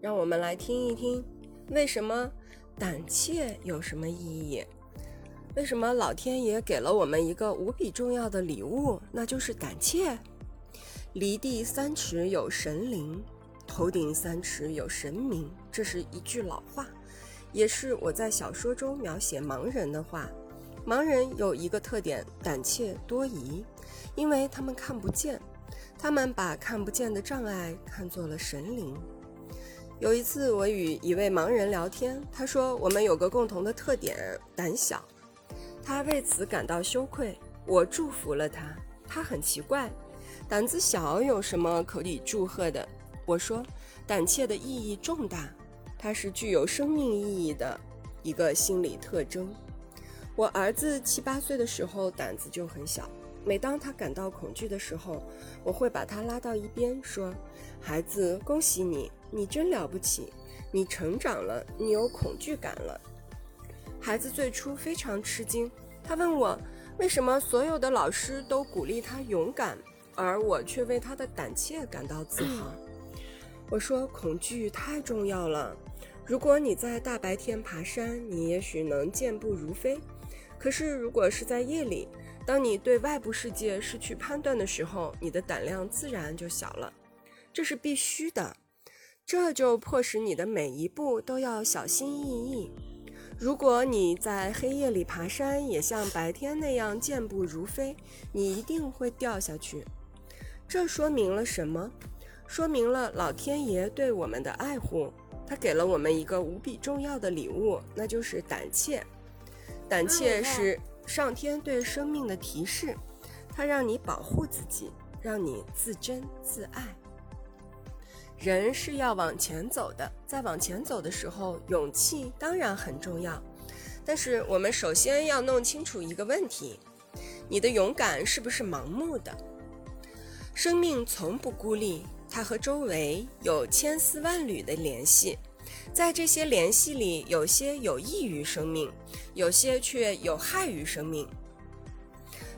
让我们来听一听，为什么胆怯有什么意义？为什么老天爷给了我们一个无比重要的礼物，那就是胆怯？离地三尺有神灵，头顶三尺有神明，这是一句老话，也是我在小说中描写盲人的话。盲人有一个特点，胆怯多疑，因为他们看不见，他们把看不见的障碍看作了神灵。有一次，我与一位盲人聊天，他说我们有个共同的特点，胆小。他为此感到羞愧，我祝福了他。他很奇怪，胆子小有什么可以祝贺的？我说，胆怯的意义重大，它是具有生命意义的一个心理特征。我儿子七八岁的时候胆子就很小，每当他感到恐惧的时候，我会把他拉到一边说：“孩子，恭喜你，你真了不起，你成长了，你有恐惧感了。”孩子最初非常吃惊，他问我为什么所有的老师都鼓励他勇敢，而我却为他的胆怯感到自豪。我说：“恐惧太重要了，如果你在大白天爬山，你也许能健步如飞。”可是，如果是在夜里，当你对外部世界失去判断的时候，你的胆量自然就小了。这是必须的，这就迫使你的每一步都要小心翼翼。如果你在黑夜里爬山，也像白天那样健步如飞，你一定会掉下去。这说明了什么？说明了老天爷对我们的爱护。他给了我们一个无比重要的礼物，那就是胆怯。胆怯是上天对生命的提示，它让你保护自己，让你自珍自爱。人是要往前走的，在往前走的时候，勇气当然很重要。但是我们首先要弄清楚一个问题：你的勇敢是不是盲目的？生命从不孤立，它和周围有千丝万缕的联系。在这些联系里，有些有益于生命，有些却有害于生命。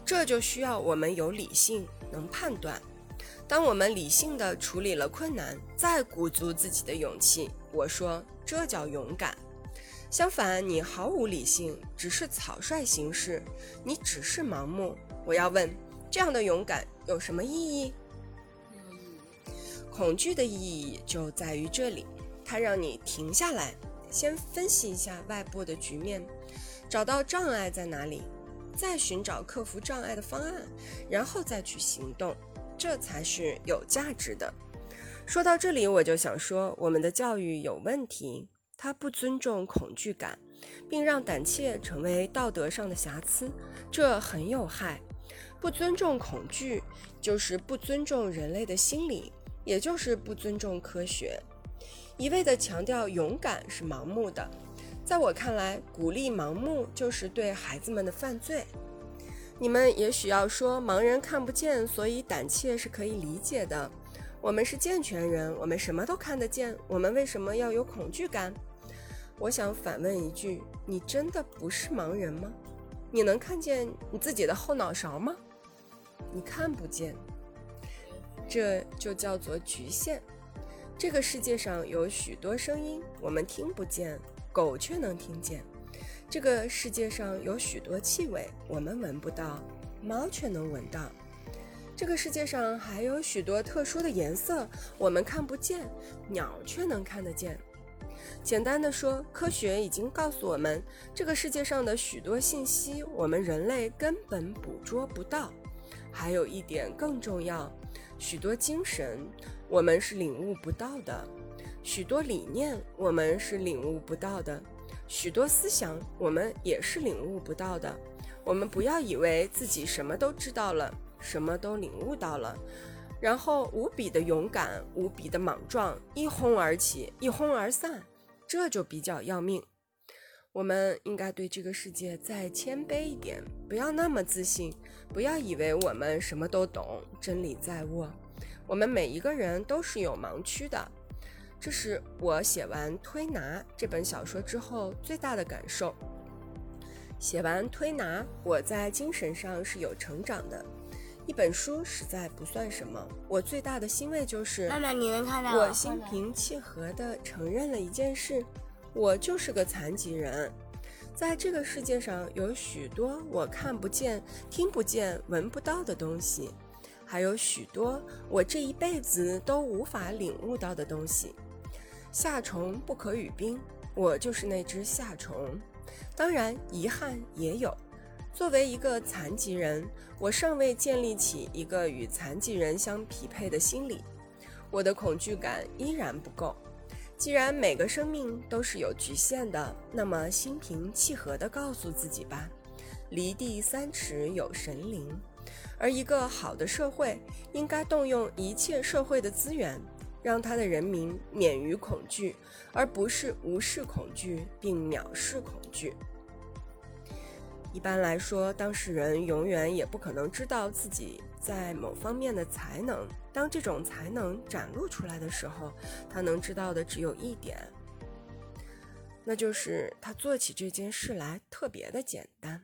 这就需要我们有理性，能判断。当我们理性的处理了困难，再鼓足自己的勇气，我说这叫勇敢。相反，你毫无理性，只是草率行事，你只是盲目。我要问，这样的勇敢有什么意义？恐惧的意义就在于这里。它让你停下来，先分析一下外部的局面，找到障碍在哪里，再寻找克服障碍的方案，然后再去行动，这才是有价值的。说到这里，我就想说，我们的教育有问题，它不尊重恐惧感，并让胆怯成为道德上的瑕疵，这很有害。不尊重恐惧，就是不尊重人类的心理，也就是不尊重科学。一味地强调勇敢是盲目的，在我看来，鼓励盲目就是对孩子们的犯罪。你们也许要说，盲人看不见，所以胆怯是可以理解的。我们是健全人，我们什么都看得见，我们为什么要有恐惧感？我想反问一句：你真的不是盲人吗？你能看见你自己的后脑勺吗？你看不见，这就叫做局限。这个世界上有许多声音，我们听不见，狗却能听见。这个世界上有许多气味，我们闻不到，猫却能闻到。这个世界上还有许多特殊的颜色，我们看不见，鸟却能看得见。简单的说，科学已经告诉我们，这个世界上的许多信息，我们人类根本捕捉不到。还有一点更重要，许多精神。我们是领悟不到的许多理念，我们是领悟不到的许多思想，我们也是领悟不到的。我们不要以为自己什么都知道了，什么都领悟到了，然后无比的勇敢，无比的莽撞，一哄而起，一哄而散，这就比较要命。我们应该对这个世界再谦卑一点，不要那么自信，不要以为我们什么都懂，真理在握。我们每一个人都是有盲区的，这是我写完《推拿》这本小说之后最大的感受。写完《推拿》，我在精神上是有成长的，一本书实在不算什么，我最大的欣慰就是妈妈，你能看到我心平气和地承认了一件事：我就是个残疾人。在这个世界上，有许多我看不见、听不见、闻不到的东西，还有许多我这一辈子都无法领悟到的东西。夏虫不可语冰，我就是那只夏虫。当然，遗憾也有。作为一个残疾人，我尚未建立起一个与残疾人相匹配的心理，我的恐惧感依然不够。既然每个生命都是有局限的，那么心平气和地告诉自己吧：离地三尺有神灵。而一个好的社会应该动用一切社会的资源，让他的人民免于恐惧，而不是无视恐惧并藐视恐惧。一般来说，当事人永远也不可能知道自己在某方面的才能。当这种才能展露出来的时候，他能知道的只有一点，那就是他做起这件事来特别的简单。